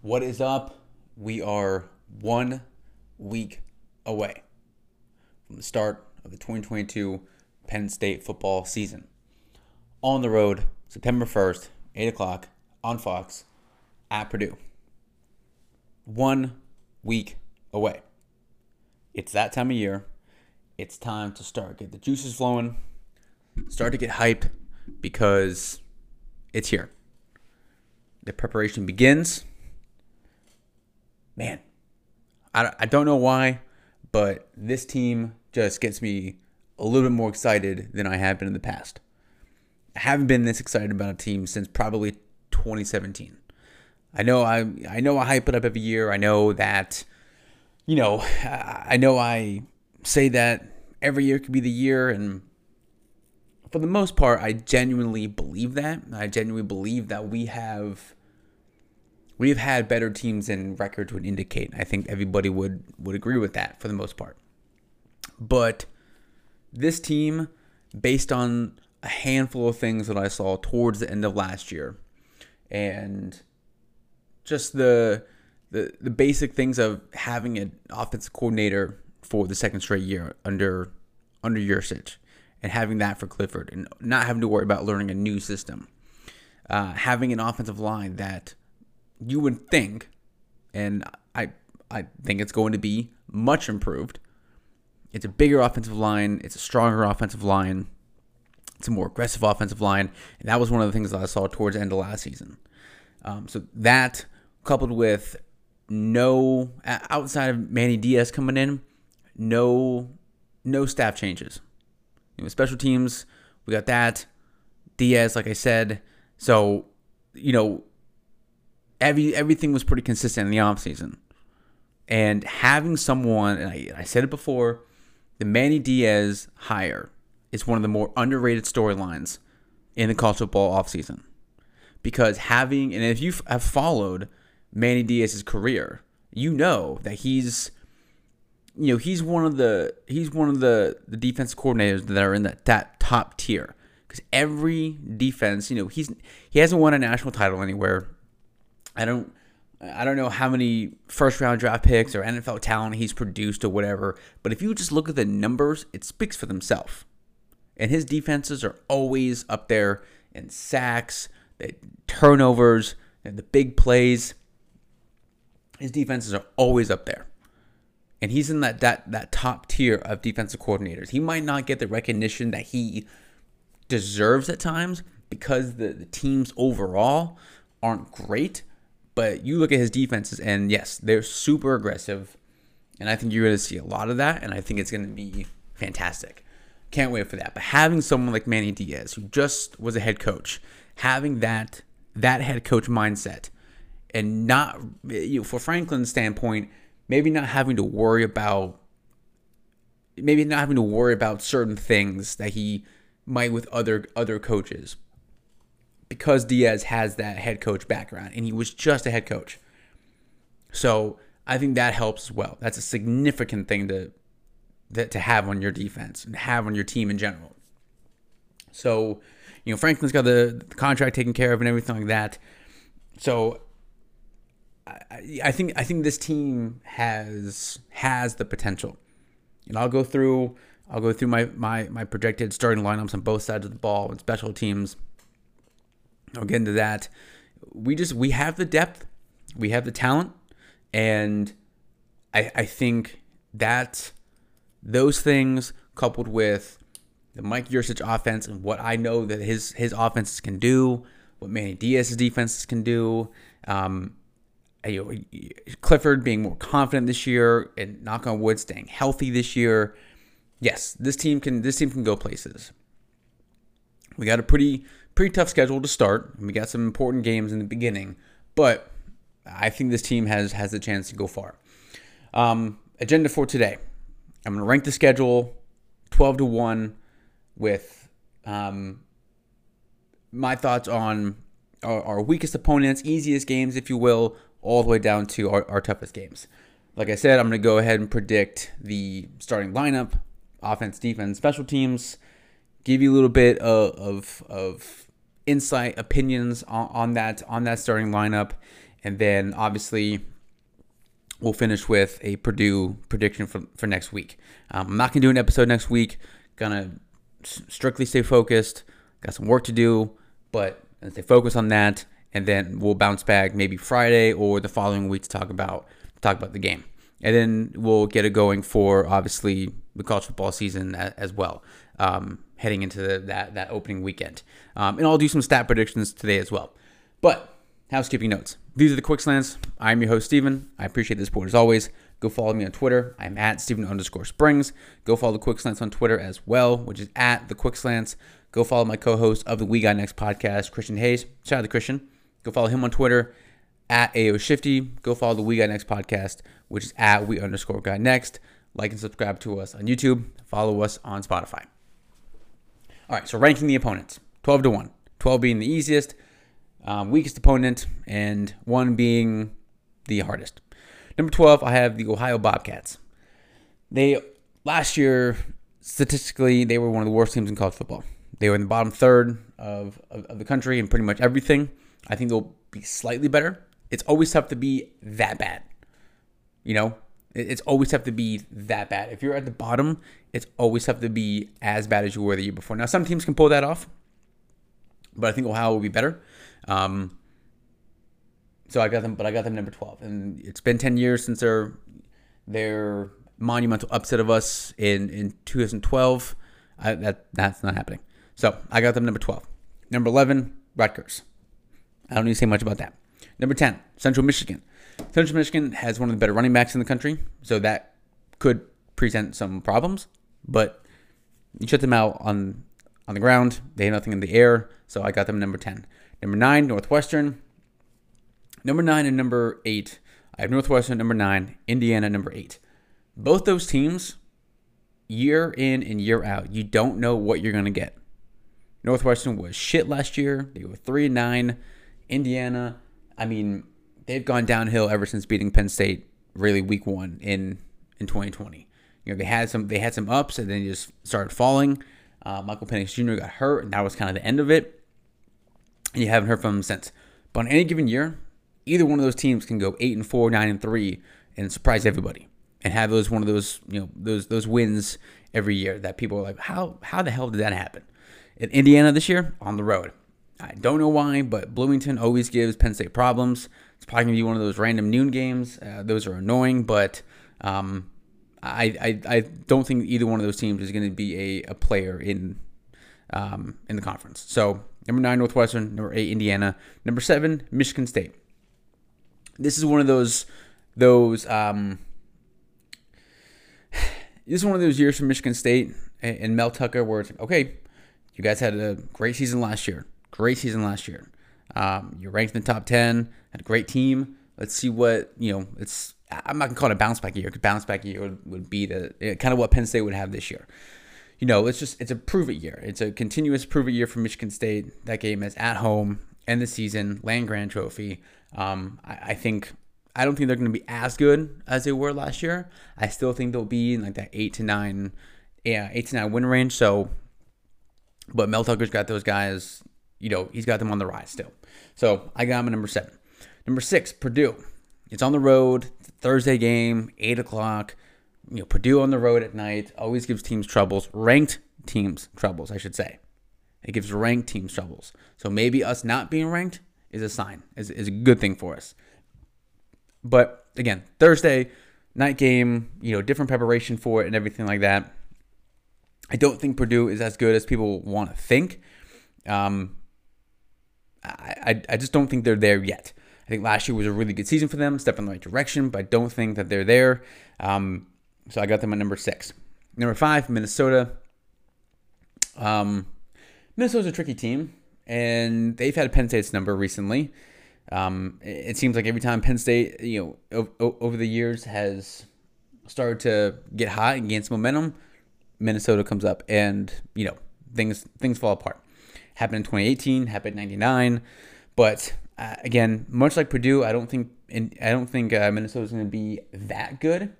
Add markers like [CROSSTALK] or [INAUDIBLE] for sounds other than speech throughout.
What is up? We are one week away from the start of the 2022 Penn State football season. On the road, September 1st, 8 o'clock on Fox at Purdue. One week away. It's that time of year. It's time to start get the juices flowing, start to get hyped because it's here. The preparation begins. Man, I, I don't know why, but this team just gets me a little bit more excited than I have been in the past. I haven't been this excited about a team since probably 2017. I know I I know I hype it up every year. I know that you know I know I say that every year could be the year and for the most part I genuinely believe that. I genuinely believe that we have we've had better teams than records would indicate. I think everybody would would agree with that for the most part. But this team based on a handful of things that I saw towards the end of last year and just the the the basic things of having an offensive coordinator for the second straight year under under Yurcich and having that for Clifford and not having to worry about learning a new system. Uh, having an offensive line that you would think, and I I think it's going to be much improved. It's a bigger offensive line. It's a stronger offensive line. It's a more aggressive offensive line, and that was one of the things that I saw towards the end of last season. Um, so that coupled with no outside of Manny Diaz coming in, no no staff changes. You know, special teams, we got that. Diaz, like I said. So, you know, every everything was pretty consistent in the offseason. And having someone, and I, I said it before, the Manny Diaz hire is one of the more underrated storylines in the college football offseason. Because having, and if you have followed Manny Diaz's career, you know that he's you know he's one of the he's one of the the defense coordinators that are in that that top tier. Because every defense you know he's he hasn't won a national title anywhere. I don't i don't know how many first round draft picks or nfl talent he's produced or whatever but if you just look at the numbers it speaks for themselves. And his defenses are always up there in sacks the turnovers and the big plays. His defenses are always up there. And he's in that that that top tier of defensive coordinators. He might not get the recognition that he deserves at times because the, the teams overall aren't great. But you look at his defenses, and yes, they're super aggressive. And I think you're going to see a lot of that. And I think it's going to be fantastic. Can't wait for that. But having someone like Manny Diaz, who just was a head coach, having that that head coach mindset and not you know, for Franklin's standpoint, maybe not having to worry about maybe not having to worry about certain things that he might with other other coaches because Diaz has that head coach background and he was just a head coach. So I think that helps as well. That's a significant thing to that to have on your defense and have on your team in general. So, you know, Franklin's got the, the contract taken care of and everything like that. So I, think I think this team has has the potential. And I'll go through I'll go through my my my projected starting lineups on both sides of the ball and special teams. I'll get into that. We just we have the depth, we have the talent, and I I think that those things coupled with the Mike Yurcich offense and what I know that his his offenses can do, what Manny Diaz's defenses can do, um, you know, Clifford being more confident this year and knock on wood staying healthy this year. Yes, this team can this team can go places. We got a pretty pretty tough schedule to start. We got some important games in the beginning, but I think this team has has a chance to go far. Um, agenda for today. I'm going to rank the schedule 12 to 1 with um, my thoughts on our, our weakest opponents, easiest games, if you will, all the way down to our, our toughest games. Like I said, I'm going to go ahead and predict the starting lineup offense, defense, special teams. Give you a little bit of of, of insight, opinions on, on that on that starting lineup, and then obviously we'll finish with a Purdue prediction for, for next week. Um, I'm not gonna do an episode next week. Gonna strictly stay focused. Got some work to do, but stay focused on that, and then we'll bounce back maybe Friday or the following week to talk about talk about the game, and then we'll get it going for obviously the college football season as well, um, heading into the, that that opening weekend, um, and I'll do some stat predictions today as well. But housekeeping notes. These are the quick slants. I'm your host, Stephen. I appreciate the support as always. Go follow me on Twitter. I'm at Stephen underscore Springs. Go follow the Quick Slants on Twitter as well, which is at the Quick Slants. Go follow my co-host of the We Got Next podcast, Christian Hayes. Shout out to Christian. Go follow him on Twitter at AO Shifty. Go follow the We Got Next podcast, which is at We underscore Got Next. Like and subscribe to us on YouTube. Follow us on Spotify. All right, so ranking the opponents 12 to 1. 12 being the easiest, um, weakest opponent, and 1 being the hardest. Number 12, I have the Ohio Bobcats. They, last year, statistically, they were one of the worst teams in college football. They were in the bottom third of, of, of the country in pretty much everything. I think they'll be slightly better. It's always tough to be that bad. You know, it's always tough to be that bad. If you're at the bottom, it's always tough to be as bad as you were the year before. Now, some teams can pull that off, but I think Ohio will be better. Um, so I got them, but I got them number 12. And it's been 10 years since their their monumental upset of us in, in 2012. I, that That's not happening. So I got them number 12. Number 11, Rutgers. I don't need to say much about that. Number 10, Central Michigan. Central Michigan has one of the better running backs in the country, so that could present some problems, but you shut them out on on the ground. They have nothing in the air, so I got them number 10. Number 9, Northwestern. Number 9 and number 8, I have Northwestern number 9, Indiana number 8. Both those teams year in and year out, you don't know what you're going to get. Northwestern was shit last year. They were 3 and 9. Indiana, I mean, they've gone downhill ever since beating Penn State really week 1 in in 2020. You know, they had some they had some ups and then just started falling. Uh, Michael Penix Jr. got hurt, and that was kind of the end of it. And you haven't heard from him since. But on any given year, either one of those teams can go eight and four, nine and three, and surprise everybody, and have those one of those you know those those wins every year that people are like, how how the hell did that happen? In Indiana this year on the road, I don't know why, but Bloomington always gives Penn State problems. It's probably gonna be one of those random noon games. Uh, those are annoying, but um, I, I I don't think either one of those teams is going to be a, a player in um, in the conference. So number nine Northwestern, number eight Indiana, number seven Michigan State. This is one of those those um, [SIGHS] this is one of those years for Michigan State and, Mel Tucker where it's okay, you guys had a great season last year. Great season last year. Um, you're ranked in the top 10, had a great team. Let's see what, you know, it's, I'm not going to call it a bounce back year because bounce back year would, would be the eh, kind of what Penn State would have this year. You know, it's just, it's a prove it year. It's a continuous prove it year for Michigan State. That game is at home, end the season, land grant trophy. Um, I, I think I don't think they're going to be as good as they were last year. I still think they'll be in like that eight to nine, yeah, eight to nine win range. So, but Mel Tucker's got those guys. You know, he's got them on the rise still. So I got him at number seven. Number six, Purdue. It's on the road. Thursday game, eight o'clock. You know, Purdue on the road at night always gives teams troubles. Ranked teams troubles, I should say. It gives ranked teams troubles. So maybe us not being ranked is a sign, is, is a good thing for us. But again, Thursday night game, you know, different preparation for it and everything like that. I don't think Purdue is as good as people want to think. Um, I, I, just don't think they're there yet. I think last year was a really good season for them, step in the right direction, but I don't think that they're there. Um, so I got them at number six. Number five, Minnesota. Um, Minnesota's a tricky team, and they've had Penn State's number recently. Um, it seems like every time Penn State, you know, o- over the years has started to get hot and gain some momentum, Minnesota comes up, and you know things things fall apart. Happened in 2018, happened in '99, but uh, again, much like Purdue, I don't think in, I don't think uh, Minnesota is going to be that good,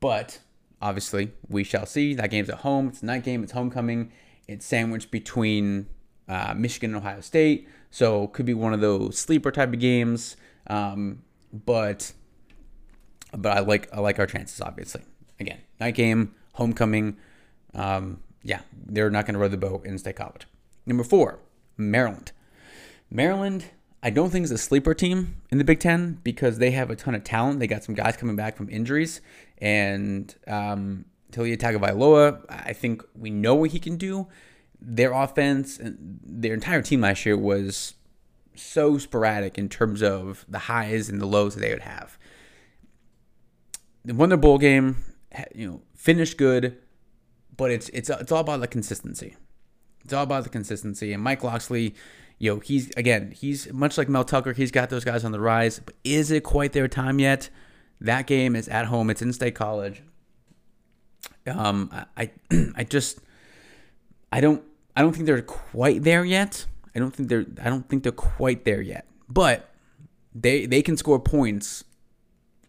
but obviously, we shall see. That game's at home. It's a night game. It's homecoming. It's sandwiched between uh, Michigan and Ohio State. So could be one of those sleeper type of games. Um, but but I like I like our chances, obviously. Again, night game, homecoming. Um, yeah, they're not going to row the boat in State College. Number four, Maryland. Maryland, I don't think is a sleeper team in the Big Ten because they have a ton of talent. They got some guys coming back from injuries, and um, Taulia Tagovailoa, I think we know what he can do. Their offense, and their entire team last year was so sporadic in terms of the highs and the lows that they would have. They won their bowl game, you know, finished good, but it's it's it's all about the consistency. It's all about the consistency. And Mike Locksley, you know, he's again, he's much like Mel Tucker. He's got those guys on the rise, but is it quite their time yet? That game is at home. It's in State College. Um, I, [CLEARS THROAT] I just, I don't, I don't think they're quite there yet. I don't think they're, I don't think they're quite there yet. But they, they can score points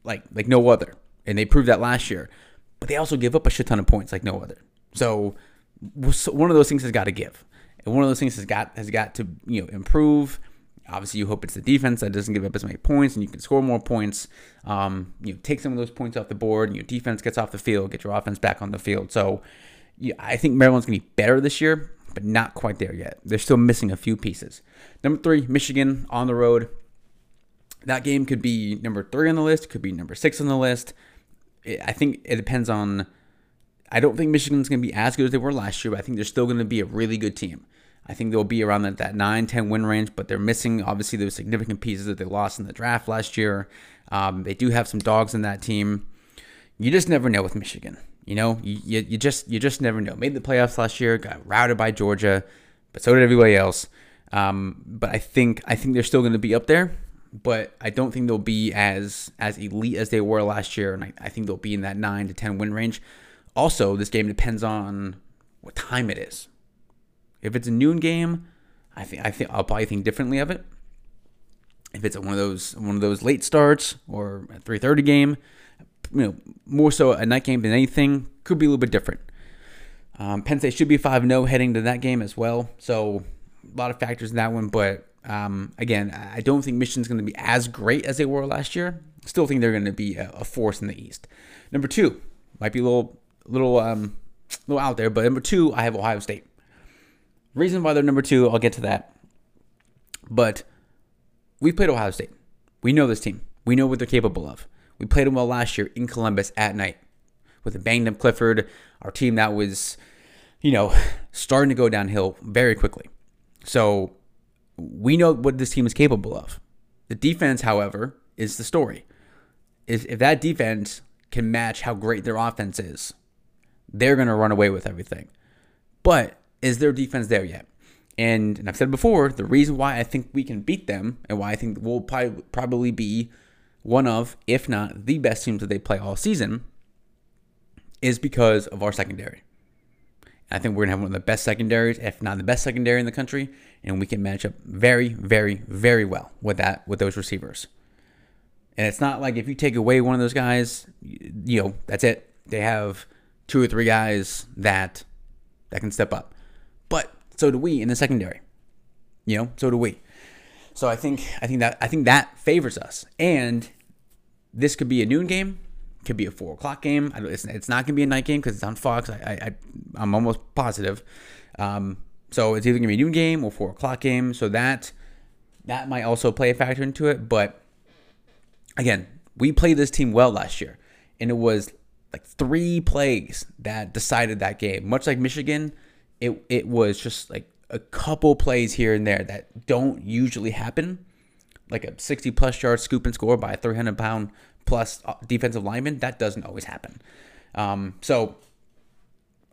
like, like no other, and they proved that last year. But they also give up a shit ton of points like no other. So one of those things has got to give, and one of those things has got has got to you know improve. Obviously, you hope it's the defense that doesn't give up as many points, and you can score more points. Um, you know, take some of those points off the board, and your defense gets off the field, get your offense back on the field. So, yeah, I think Maryland's going to be better this year, but not quite there yet. They're still missing a few pieces. Number three, Michigan on the road. That game could be number three on the list, could be number six on the list. I think it depends on I don't think Michigan's going to be as good as they were last year, but I think they're still going to be a really good team. I think they'll be around that, that 9 10 win range, but they're missing, obviously, those significant pieces that they lost in the draft last year. Um, they do have some dogs in that team. You just never know with Michigan. You know, you, you, you just you just never know. Made the playoffs last year, got routed by Georgia, but so did everybody else. Um, but I think I think they're still going to be up there, but I don't think they'll be as as elite as they were last year, and I, I think they'll be in that nine to ten win range. Also, this game depends on what time it is. If it's a noon game, I think I think I'll probably think differently of it. If it's one of those one of those late starts or a 3:30 game, you know, more so a night game than anything, could be a little bit different. Um, Penn State should be 5 0 heading to that game as well. So, a lot of factors in that one. But um, again, I don't think Michigan's going to be as great as they were last year. Still think they're going to be a, a force in the East. Number two, might be a little little um little out there. But number two, I have Ohio State. Reason why they're number two, I'll get to that. But we played Ohio State. We know this team. We know what they're capable of. We played them well last year in Columbus at night with a banged up Clifford, our team that was, you know, starting to go downhill very quickly. So we know what this team is capable of. The defense, however, is the story. Is if that defense can match how great their offense is, they're going to run away with everything. But is their defense there yet? And, and I've said before, the reason why I think we can beat them and why I think we'll probably, probably be one of, if not the best teams that they play all season, is because of our secondary. I think we're going to have one of the best secondaries, if not the best secondary in the country, and we can match up very, very, very well with that with those receivers. And it's not like if you take away one of those guys, you know, that's it. They have two or three guys that that can step up. But so do we in the secondary. You know, so do we. So I think I think that I think that favors us. And this could be a noon game, could be a four o'clock game. It's, it's not gonna be a night game because it's on Fox. I, I I'm almost positive. Um, so it's either gonna be a noon game or four o'clock game. So that that might also play a factor into it. But again, we played this team well last year, and it was like three plays that decided that game. Much like Michigan, it it was just like a couple plays here and there that don't usually happen. Like a 60 plus yard scoop and score by a 300 pound plus uh, defensive lineman, that doesn't always happen. Um, so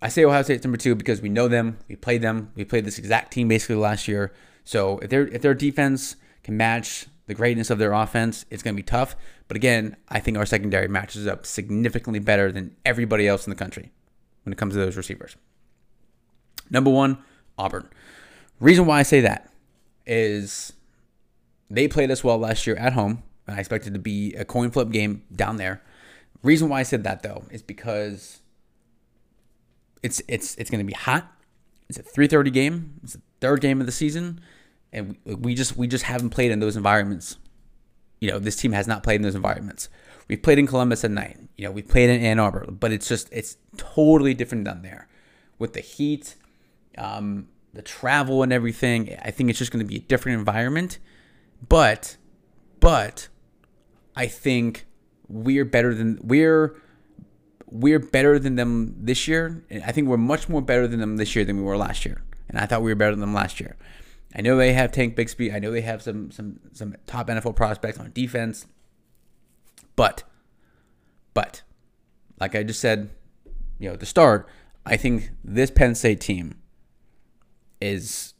I say Ohio State's number two because we know them, we played them, we played this exact team basically last year. So if their if their defense can match the greatness of their offense, it's going to be tough. But again, I think our secondary matches up significantly better than everybody else in the country when it comes to those receivers. Number one, Auburn. Reason why I say that is they played us well last year at home. And I expected to be a coin flip game down there. Reason why I said that though is because it's it's it's going to be hot. It's a 3:30 game. It's the third game of the season, and we, we just we just haven't played in those environments. You know, this team has not played in those environments. We've played in Columbus at night. You know, we played in Ann Arbor, but it's just it's totally different down there with the heat, um, the travel, and everything. I think it's just going to be a different environment. But, but, I think we're better than we're we're better than them this year. I think we're much more better than them this year than we were last year. And I thought we were better than them last year. I know they have Tank Bixby. I know they have some some some top NFL prospects on defense. But but like I just said, you know, at the start, I think this Penn State team is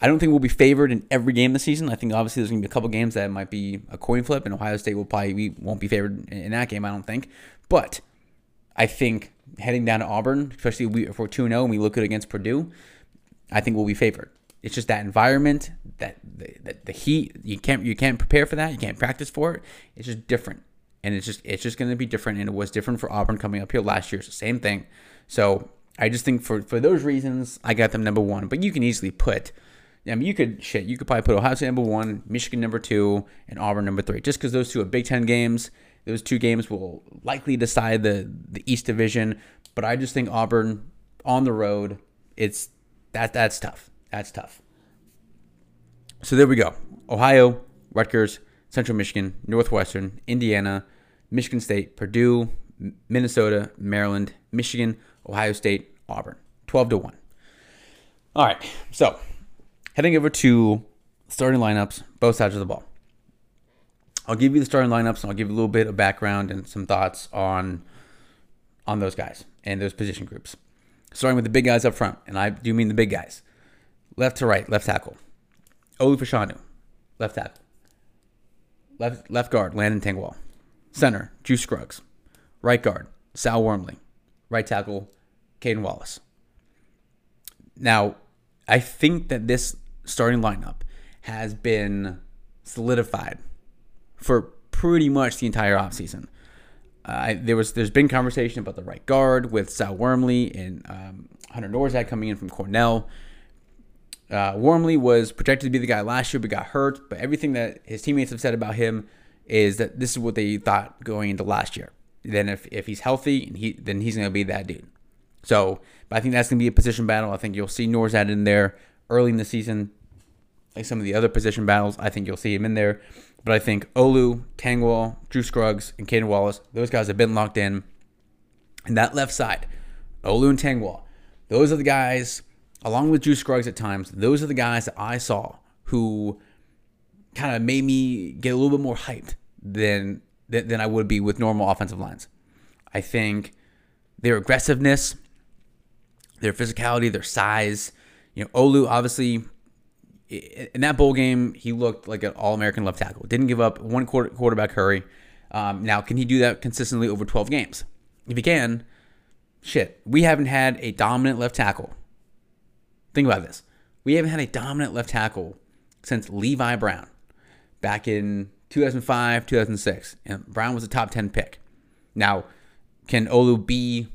I don't think we'll be favored in every game this season. I think obviously there's going to be a couple games that might be a coin flip, and Ohio State will probably we won't be favored in that game. I don't think, but I think heading down to Auburn, especially if we're two zero oh and we look good against Purdue, I think we'll be favored. It's just that environment, that the, the heat. You can't you can't prepare for that. You can't practice for it. It's just different, and it's just it's just going to be different. And it was different for Auburn coming up here last year. It's the same thing. So I just think for for those reasons, I got them number one. But you can easily put I mean, you could shit. You could probably put Ohio State number one, Michigan number two, and Auburn number three, just because those two are Big Ten games. Those two games will likely decide the the East Division. But I just think Auburn on the road, it's that that's tough. That's tough. So there we go. Ohio, Rutgers, Central Michigan, Northwestern, Indiana, Michigan State, Purdue, Minnesota, Maryland, Michigan, Ohio State, Auburn. 12 to 1. All right. So Heading over to starting lineups, both sides of the ball. I'll give you the starting lineups and I'll give you a little bit of background and some thoughts on on those guys and those position groups. Starting with the big guys up front, and I do mean the big guys. Left to right, left tackle. Olu Fashanu, left tackle. Left left guard, Landon Tengwall. Center, Juice Scruggs. Right guard, Sal Wormley. Right tackle, Caden Wallace. Now, I think that this starting lineup has been solidified for pretty much the entire offseason. Uh, there was there's been conversation about the right guard with Sal Wormley and um, Hunter Nourzad coming in from Cornell. Uh, Wormley was projected to be the guy last year, but got hurt. But everything that his teammates have said about him is that this is what they thought going into last year. Then if, if he's healthy, and he then he's going to be that dude. So, but I think that's going to be a position battle. I think you'll see Nourzad in there early in the season like some of the other position battles. I think you'll see him in there. But I think Olu, Tengwall, Drew Scruggs, and Caden Wallace, those guys have been locked in. And that left side, Olu and Tengwall, those are the guys, along with Drew Scruggs at times, those are the guys that I saw who kind of made me get a little bit more hyped than, than I would be with normal offensive lines. I think their aggressiveness, their physicality, their size. You know, Olu obviously in that bowl game, he looked like an All American left tackle. Didn't give up one quarter, quarterback hurry. Um, now, can he do that consistently over 12 games? If he can, shit, we haven't had a dominant left tackle. Think about this. We haven't had a dominant left tackle since Levi Brown back in 2005, 2006. And Brown was a top 10 pick. Now, can Olu be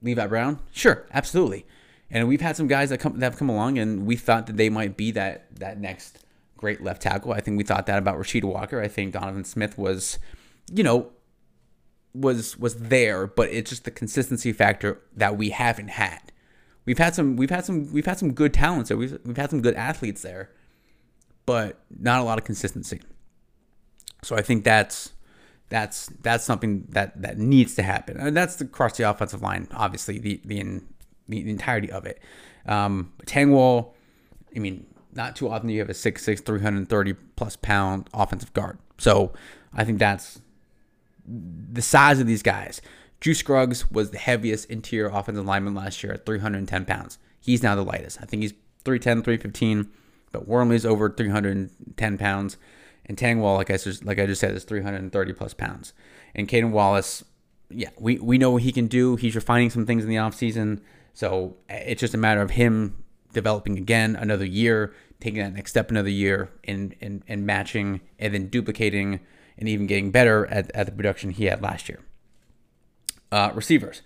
Levi Brown? Sure, absolutely. And we've had some guys that come that have come along, and we thought that they might be that that next great left tackle. I think we thought that about Rasheed Walker. I think Donovan Smith was, you know, was was there, but it's just the consistency factor that we haven't had. We've had some we've had some we've had some good talents there. We've we've had some good athletes there, but not a lot of consistency. So I think that's that's that's something that that needs to happen. And that's across the offensive line, obviously the the the entirety of it. Um, Tengwall, I mean, not too often you have a 6'6", 330 plus pound offensive guard. So I think that's the size of these guys. Drew Scruggs was the heaviest interior offensive lineman last year at 310 pounds. He's now the lightest. I think he's 310, 315, but Wormley's over 310 pounds. And Tengwall, like I just like I just said, is 330 plus pounds. And Caden Wallace, yeah, we, we know what he can do. He's refining some things in the offseason. So it's just a matter of him developing again another year, taking that next step another year, and and, and matching and then duplicating and even getting better at, at the production he had last year. Uh, receivers.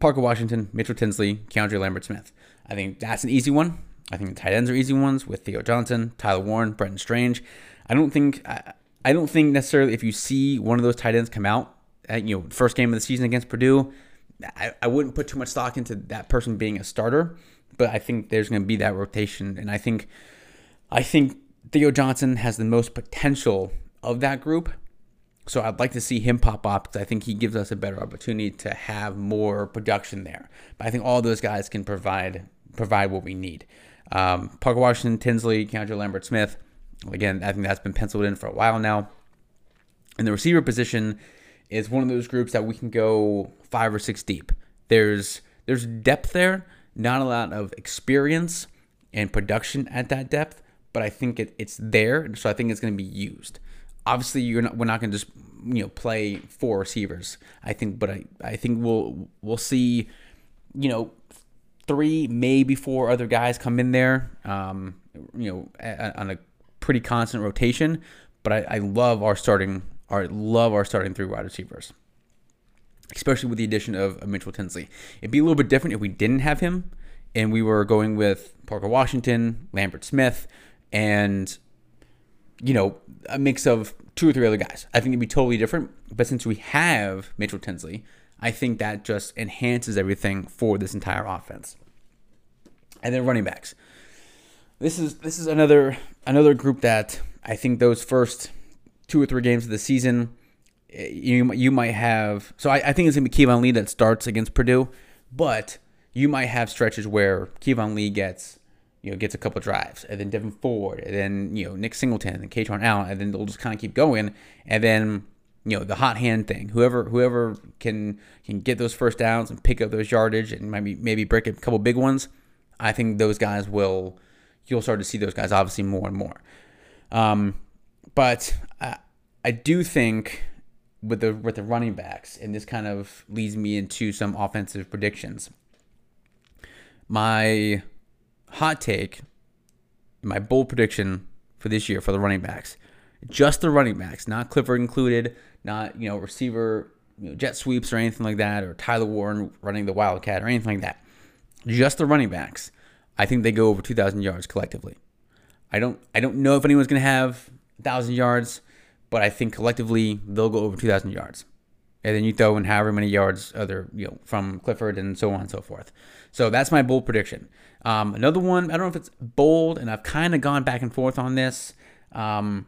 Parker Washington, Mitchell Tinsley, Keandre Lambert Smith. I think that's an easy one. I think the tight ends are easy ones with Theo Johnson, Tyler Warren, Brenton Strange. I don't think I, I don't think necessarily if you see one of those tight ends come out at you know first game of the season against Purdue, I, I wouldn't put too much stock into that person being a starter. But I think there's going to be that rotation, and I think I think Theo Johnson has the most potential of that group. So I'd like to see him pop up because I think he gives us a better opportunity to have more production there. But I think all those guys can provide provide what we need. Um, Parker Washington, Tinsley, Keandre Lambert Smith. Again, I think that's been penciled in for a while now. In the receiver position is one of those groups that we can go five or six deep. There's there's depth there, not a lot of experience and production at that depth, but I think it, it's there, so I think it's going to be used. Obviously, you're not we're not going to just you know play four receivers. I think, but I I think we'll we'll see you know three maybe four other guys come in there. Um, you know on a pretty constant rotation, but I, I love our starting our love our starting three wide receivers especially with the addition of, Mitchell Tinsley. It'd be a little bit different if we didn't have him and we were going with Parker Washington, Lambert Smith, and you know a mix of two or three other guys. I think it'd be totally different. But since we have Mitchell Tinsley, I think that just enhances everything for this entire offense. And then running backs. This is this is another another group that I think those first two or three games of the season you you might have. So I, I think it's gonna be Keyvone Lee that starts against Purdue, but you might have stretches where Keyvone Lee gets you know gets a couple drives, and then Devyn Ford, and then you know Nick Singleton, and Kaytron Allen, and then they'll just kind of keep going, and then you know the hot hand thing. Whoever whoever can can get those first downs and pick up those yardage and maybe maybe break a couple big ones. I think those guys will. You'll start to see those guys obviously more and more. Um, but I, do think with the with the running backs, and this kind of leads me into some offensive predictions. My hot take, my bold prediction for this year for the running backs, just the running backs, not Clifford included, not you know receiver you know, jet sweeps or anything like that, or Tyler Warren running the Wildcat or anything like that. Just the running backs. I think they go over 2,000 yards collectively. I don't I don't know if anyone's going to have 1,000 yards but I think collectively they'll go over 2,000 yards. And then you throw in however many yards other, you know, from Clifford and so on and so forth. So that's my bold prediction. Um, another one, I don't know if it's bold, and I've kind of gone back and forth on this. Um,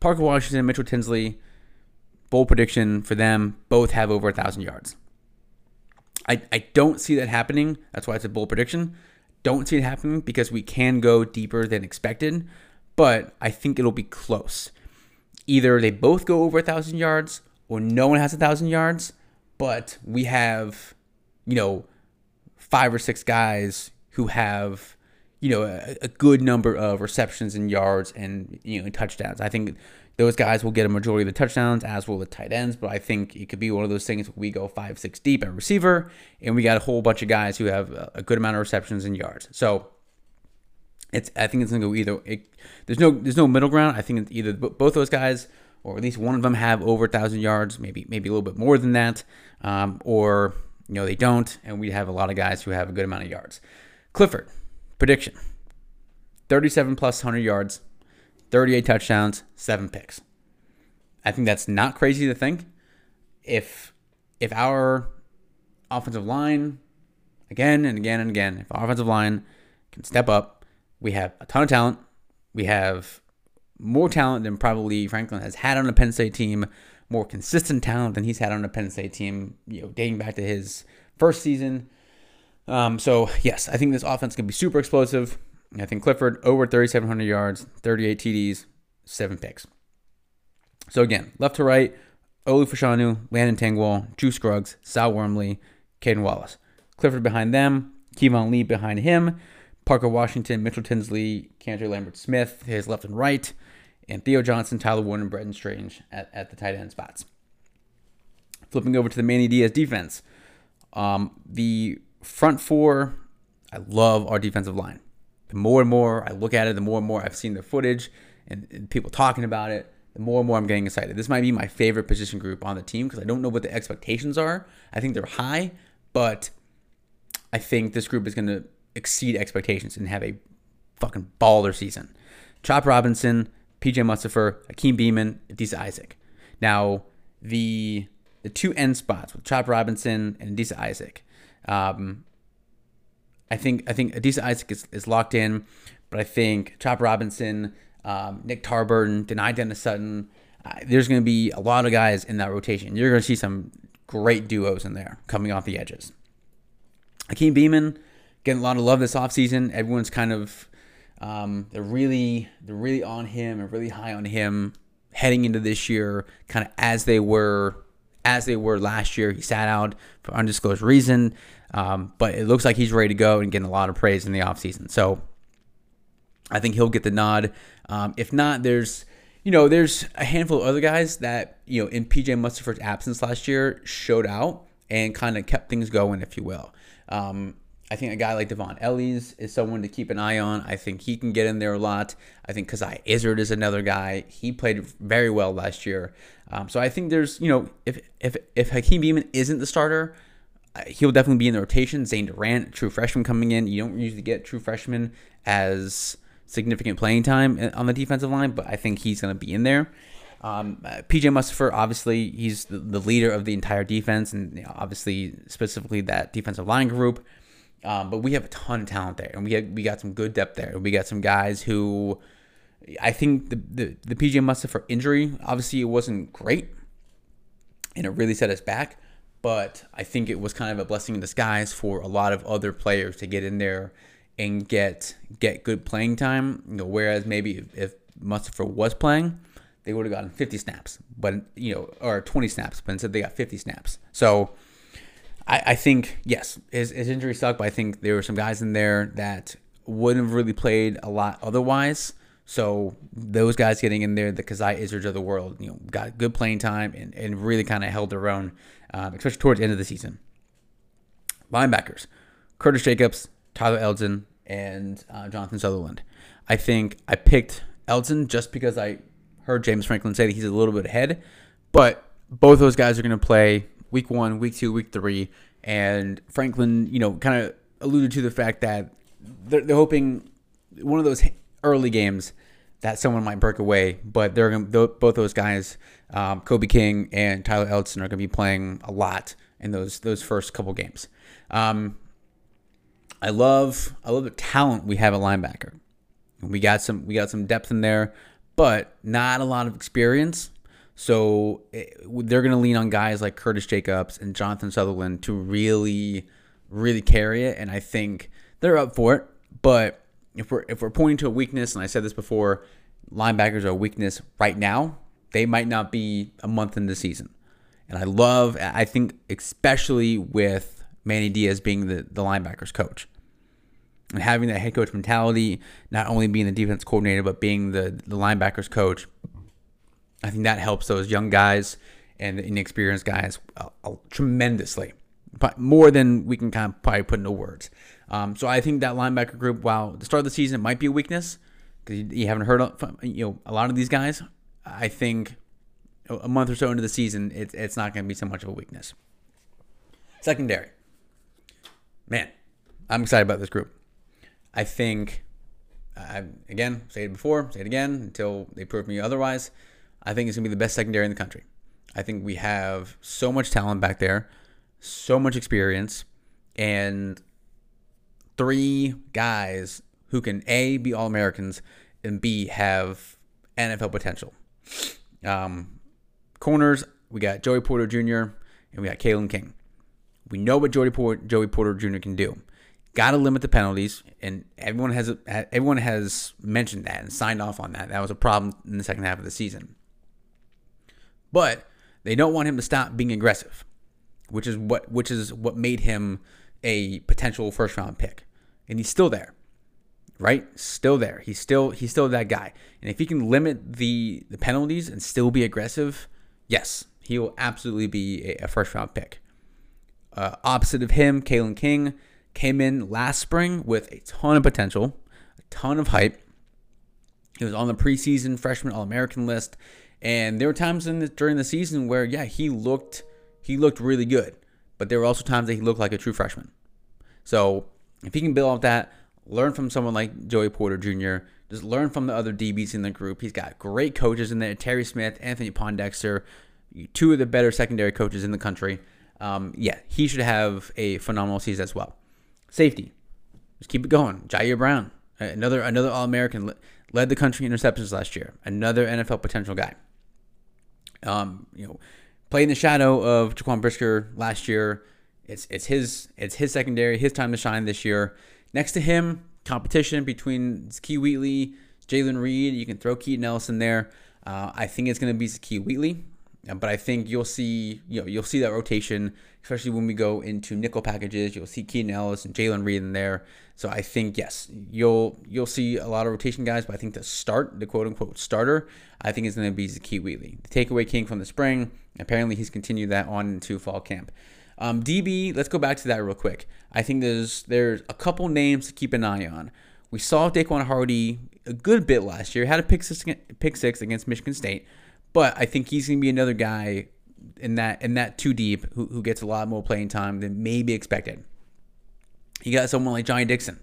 Parker Washington, Mitchell Tinsley, bold prediction for them, both have over a 1,000 yards. I, I don't see that happening. That's why it's a bold prediction. Don't see it happening because we can go deeper than expected but I think it'll be close. Either they both go over a thousand yards, or no one has a thousand yards, but we have, you know, five or six guys who have, you know, a, a good number of receptions and yards and you know touchdowns. I think those guys will get a majority of the touchdowns, as will the tight ends. But I think it could be one of those things we go five, six deep at receiver, and we got a whole bunch of guys who have a good amount of receptions and yards. So it's I think it's gonna go either. It, there's no there's no middle ground. I think it's either both those guys or at least one of them have over thousand yards, maybe maybe a little bit more than that, um, or you know they don't, and we have a lot of guys who have a good amount of yards. Clifford prediction: 37 plus 100 yards, 38 touchdowns, seven picks. I think that's not crazy to think. If if our offensive line, again and again and again, if our offensive line can step up we have a ton of talent. We have more talent than probably Franklin has had on a Penn State team, more consistent talent than he's had on a Penn State team, you know, dating back to his first season. Um, so yes, I think this offense can be super explosive. I think Clifford over 3,700 yards, 38 TDs, seven picks. So again, left to right, Olu Fashanu, Landon Tengwall, Juice Scruggs, Sal Wormley, Caden Wallace. Clifford behind them, Keyvone Lee behind him. Parker Washington, Mitchell Tinsley, Keandre Lambert Smith, his left and right, and Theo Johnson, Tyler Warren, and Brenton Strange at, at the tight end spots. Flipping over to the Manny Diaz defense. Um, the front four, I love our defensive line. The more and more I look at it, the more and more I've seen the footage and, and people talking about it. the more and more I'm getting excited. This might be my favorite position group on the team because I don't know what the expectations are. I think they're high, but I think this group is going to exceed expectations and have a fucking baller season. Chop Robinson, PJ Mustipher, Akeem Beamon, Adisa Isaac. Now, the the two end spots with Chop Robinson and Adisa Isaac. Um, I think I think Adisa Isaac is, is locked in, but I think Chop Robinson, um, Nick Tarburton, Dani Dennis Sutton. Uh, there's going to be a lot of guys in that rotation. You're going to see some great duos in there coming off the edges. Akeem Beamon getting a lot of love this offseason. Everyone's kind of um, they're really they're really on him and really high on him heading into this year, kind of as they were as they were last year. He sat out for undisclosed reason, um, but it looks like he's ready to go and getting a lot of praise in the offseason. So I think he'll get the nod. Um, if not, there's you know there's a handful of other guys that you know in PJ Mustipher's absence last year showed out and kind of kept things going, if you will. Um, I think a guy like Dvon Ellies is someone to keep an eye on. I think he can get in there a lot. I think Coziah Izzard is another guy. He played very well last year. Um, so I think there's, you know, if if if Hakeem Beamon isn't the starter, uh, he'll definitely be in the rotation. Zane Durant, true freshman coming in. You don't usually get true freshmen as significant playing time on the defensive line, but I think he's going to be in there. Um, uh, PJ Mustipher, obviously, he's the, the, leader of the entire defense, and you know, obviously, specifically that defensive line group. Um, but we have a ton of talent there, and we we got some good depth there. We got some guys who I think the the, the PJ Mustipher injury, obviously, it wasn't great, and it really set us back. But I think it was kind of a blessing in disguise for a lot of other players to get in there and get get good playing time. You know, whereas maybe if, if Mustipher was playing, they would have gotten 50 snaps, but you know, or 20 snaps, but instead they got 50 snaps. So I, I think yes, his, his injury sucked, but I think there were some guys in there that wouldn't have really played a lot otherwise. So those guys getting in there, the Coziah Izzards of the world, you know, got good playing time and, and really kind of held their own, um, especially towards the end of the season. Linebackers, Curtis Jacobs, Tyler Elsdon, and uh, Jonathan Sutherland. I think I picked Elsdon just because I heard James Franklin say that he's a little bit ahead, but both those guys are going to play week one, week two, week three, and Franklin, you know, kind of alluded to the fact that they're, they're, hoping one of those early games that someone might break away, but they're gonna, both those guys, um, Kobe King and Tyler Elsdon, are going to be playing a lot in those those first couple games. Um, I love I love the talent we have at linebacker. We got some we got some depth in there, but not a lot of experience. So it, eh, they're going to lean on guys like Curtis Jacobs and Jonathan Sutherland to really, really carry it. And I think they're up for it. But if we're if we're pointing to a weakness, and I said this before, linebackers are a weakness right now. They might not be a month into the season. And I love, I think, especially with Manny Diaz being the, the linebackers coach and having that head coach mentality, not only being the defense coordinator, but being the, the linebackers coach I think that helps those young guys and inexperienced guys uh, uh, tremendously, but more than we can kind of probably put into words. Um, so I think that linebacker group, while the start of the season might be a weakness because you, you, haven't heard of, you know a lot of these guys, I think a month or so into the season, it's it's not going to be so much of a weakness. Secondary, man, I'm excited about this group. I think, I again say it before, say it again until they prove me otherwise. I think it's going to be the best secondary in the country. I think we have so much talent back there, so much experience, and three guys who can A, be All Americans, and B, have NFL potential. Um, corners, we got Joey Porter Jr., and we got Kalen King. We know what Joey Porter, Joey Porter Jr. can do. Got to limit the penalties, and everyone has everyone has mentioned that and signed off on that. That was a problem in the second half of the season. But they don't want him to stop being aggressive, which is what which is what made him a potential first round pick. And he's still there. Right? Still there. He's still he's still that guy. And if he can limit the the penalties and still be aggressive, yes, he will absolutely be a, a first round pick. Uh, opposite of him, Kalen King came in last spring with a ton of potential, a ton of hype. He was on the preseason freshman All American list And there were times in the, during the season where, yeah, he looked he looked really good, but there were also times that he looked like a true freshman. So if he can build off that, learn from someone like Joey Porter Jr., just learn from the other DBs in the group. He's got great coaches in there: Terry Smith, Anthony Poindexter, two of the better secondary coaches in the country. Um, yeah, he should have a phenomenal season as well. Safety, just keep it going. Ji'Ayir Brown, another another All American, led the country in interceptions last year. Another NFL potential guy. Um, you know, played in the shadow of Jaquan Brisker last year. It's it's his it's his secondary, his time to shine this year. Next to him, competition between Key Wheatley, Jaylen Reed. You can throw Keaton Ellison there. Uh, I think it's going to be Key Wheatley, but I think you'll see you know you'll see that rotation, especially when we go into nickel packages. You'll see Keaton Ellis and Jaylen Reed in there. So I think yes, you'll you'll see a lot of rotation guys, but I think the start, the quote unquote starter, I think is going to be Zakee Wheatley, the takeaway king from the spring. Apparently, he's continued that on into fall camp. Um, DB, let's go back to that real quick. I think there's there's a couple names to keep an eye on. We saw Daequan Hardy a good bit last year. Had a pick six, pick six against Michigan State, but I think he's going to be another guy in that in that two deep who, who gets a lot more playing time than maybe expected. You got someone like Johnny Dixon.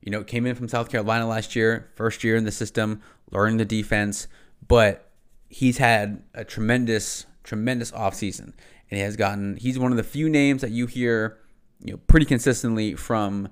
You know, came in from South Carolina last year, first year in the system, learning the defense, but he's had a tremendous, tremendous offseason. And he has gotten, he's one of the few names that you hear, you know, pretty consistently from,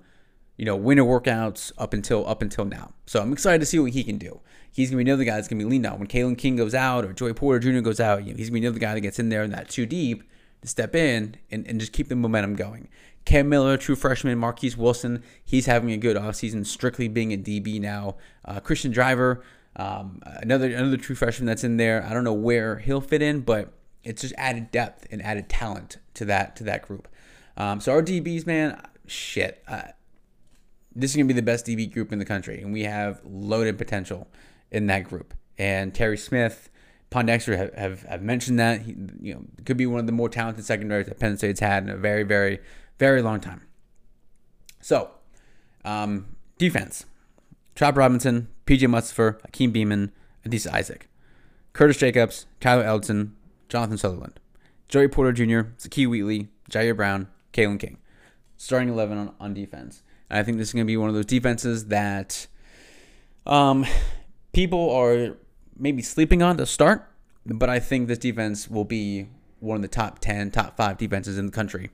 you know, winter workouts up until up until now. So I'm excited to see what he can do. He's gonna be another guy that's gonna be leaned on when Kalen King goes out or Joey Porter Jr. goes out. You know, he's gonna be another guy that gets in there and that too deep to step in and, and just keep the momentum going. Cam Miller, true freshman, Marquise Wilson, he's having a good offseason, strictly being a DB now. Uh, Christian Driver, um, another another true freshman that's in there. I don't know where he'll fit in, but it's just added depth and added talent to that to that group. Um, so our DBs, man, shit, uh, this is gonna be the best DB group in the country, and we have loaded potential in that group. And Terry Smith, Poindexter have, have, have mentioned that he, you know, could be one of the more talented secondaries that Penn State's had in a very, very, very long time. So, um, defense: Chop Robinson, P.J. Mustipher, Akeem Beamon, Adisa Isaac, Curtis Jacobs, Tyler Elsdon, Jonathan Sutherland, Joey Porter Jr., Zakee Wheatley, Ji'Ayir Brown, Kalen King. Starting 11 on, on defense. I think this is going to be one of those defenses that um, people are maybe sleeping on to start, but I think this defense will be one of the top 10, top five defenses in the country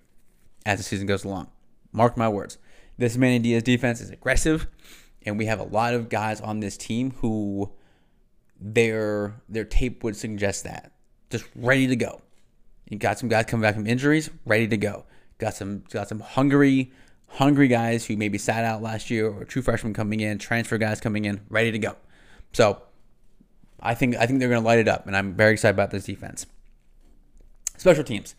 as the season goes along. Mark my words. This Manny Diaz defense is aggressive, and we have a lot of guys on this team who their their tape would suggest that. Just ready to go. You got some guys coming back from injuries, ready to go. Got some got some hungry, hungry guys who maybe sat out last year or true freshmen coming in, transfer guys coming in, ready to go. So I think I think they're going to light it up, and I'm very excited about this defense. Special teams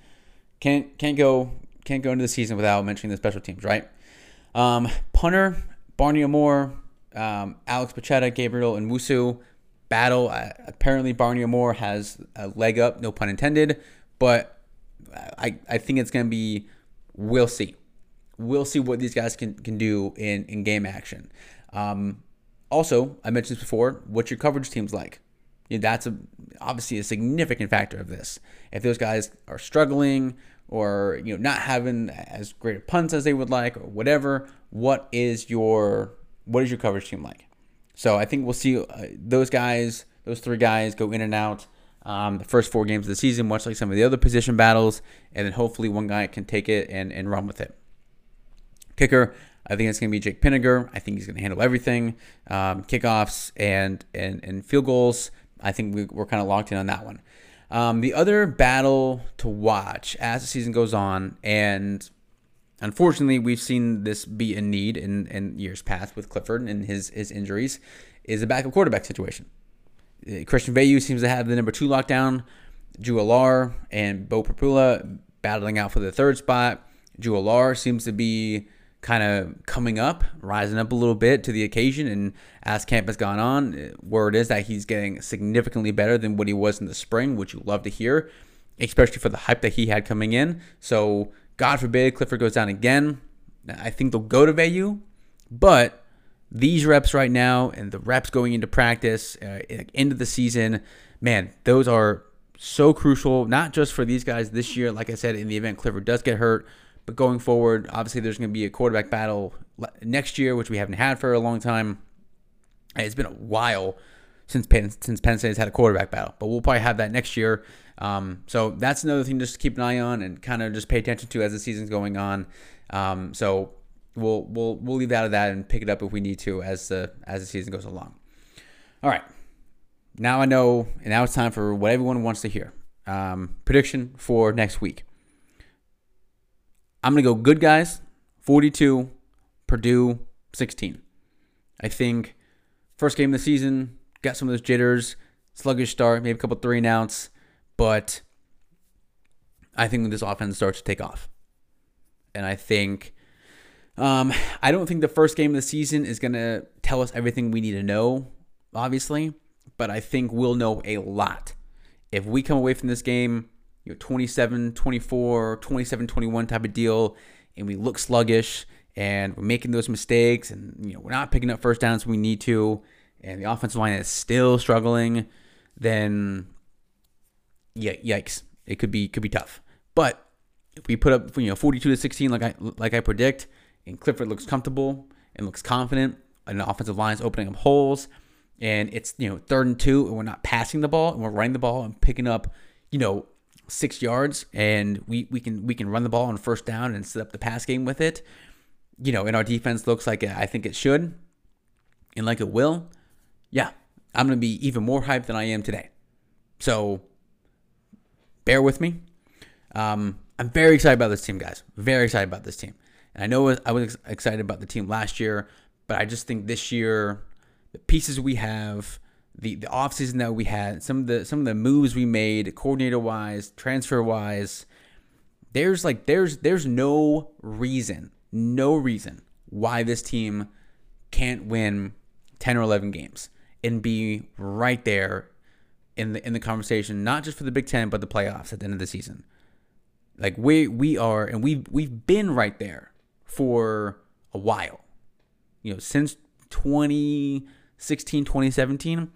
can't can't go can't go into the season without mentioning the special teams, right? Um, punter Barney Amor, um, Alex Bacchetta, Gabriel, and Musu battle. Uh, apparently, Barney Amor has a leg up, no pun intended, but I I think it's going to be. We'll see. We'll see what these guys can, can do in, in game action. Um, also, I mentioned this before. What's your coverage teams like? You know, that's a, obviously a significant factor of this. If those guys are struggling or you know not having as great punts as they would like or whatever, what is your what is your coverage team like? So I think we'll see uh, those guys, those three guys, go in and out um, the first four games of the season, much like some of the other position battles, and then hopefully one guy can take it and, and run with it. Kicker, I think it's going to be Jake Pinegar. I think he's going to handle everything, um, kickoffs and, and and field goals. I think we, are kind of locked in on that one. Um, the other battle to watch as the season goes on, and unfortunately, we've seen this be a need in, in years past with Clifford and his his injuries, is a backup quarterback situation. Uh, Christian Veilleux seems to have the number two lockdown. Allar and Beau Pribula battling out for the third spot. Allar seems to be kind of coming up, rising up a little bit to the occasion. And as camp has gone on, word is that he's getting significantly better than what he was in the spring, which you love to hear, especially for the hype that he had coming in. So, God forbid Clifford goes down again. I think they'll go to Veilleux, but these reps right now and the reps going into practice, uh, into the season, man, those are so crucial, not just for these guys this year, like I said, in the event Clifford does get hurt, but going forward, obviously there's going to be a quarterback battle next year, which we haven't had for a long time. It's been a while since Penn, since Penn State has had a quarterback battle, but we'll probably have that next year. Um, so that's another thing just to keep an eye on and kind of just pay attention to as the season's going on. Um, so we'll we'll we'll leave out of that and pick it up if we need to as the as the season goes along. All right, now I know, and now it's time for what everyone wants to hear. Um, prediction for next week. I'm gonna go good guys, 42, Purdue 16. I think first game of the season got some of those jitters, sluggish start, maybe a couple three and outs, but I think this offense starts to take off, and I think. Um, I don't think the first game of the season is going to tell us everything we need to know, obviously but I think we'll know a lot. If we come away from this game, you know, 27 24, 27 21 type of deal, and we look sluggish and we're making those mistakes and you know we're not picking up first downs when we need to and the offensive line is still struggling then yeah yikes. It could be could be tough. But if we put up you know 42 to 16 like I like I predict and Clifford looks comfortable and looks confident and the offensive line is opening up holes and it's you know third and two, and we're not passing the ball, and we're running the ball and picking up, you know, six yards, and we we can we can run the ball on first down and set up the pass game with it. You know, and our defense looks like I think it should, and like it will. Yeah, I'm gonna be even more hyped than I am today. So bear with me. Um, I'm very excited about this team, guys. Very excited about this team. And I know I was excited about the team last year, but I just think this year the pieces we have, the the offseason that we had, some of the some of the moves we made, coordinator wise, transfer wise, there's like there's there's no reason, no reason why this team can't win 10 or 11 games and be right there in the in the conversation, not just for the Big 10 but the playoffs at the end of the season. Like we we are and we we've been right there for a while. You know, since 20 16, 2017,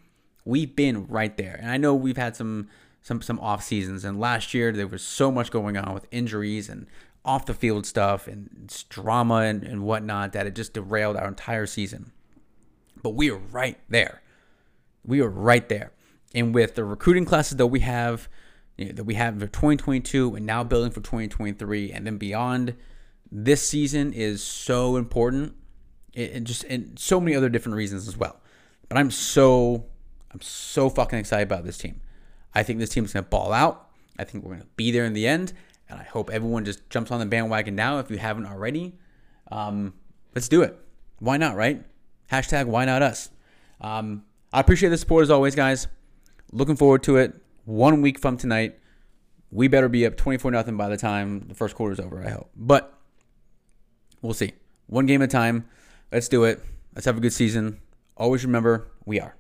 we've been right there. And I know we've had some some some off seasons, and last year there was so much going on with injuries and off the field stuff and drama and, and whatnot that it just derailed our entire season. But we are right there. We are right there. And with the recruiting classes that we have, you know, that we have for 2022 and now building for 2023 and then beyond, this season is so important. and just and so many other different reasons as well. But I'm so I'm so fucking excited about this team. I think this team's gonna ball out. I think we're gonna be there in the end, and I hope everyone just jumps on the bandwagon now if you haven't already. Um, let's do it. Why not, right? Hashtag why not us. Um, I appreciate the support as always, guys. Looking forward to it. One week from tonight, we better be up 24 nothing by the time the first quarter is over, I hope. But we'll see. One game at a time. Let's do it. Let's have a good season. Always remember, we are.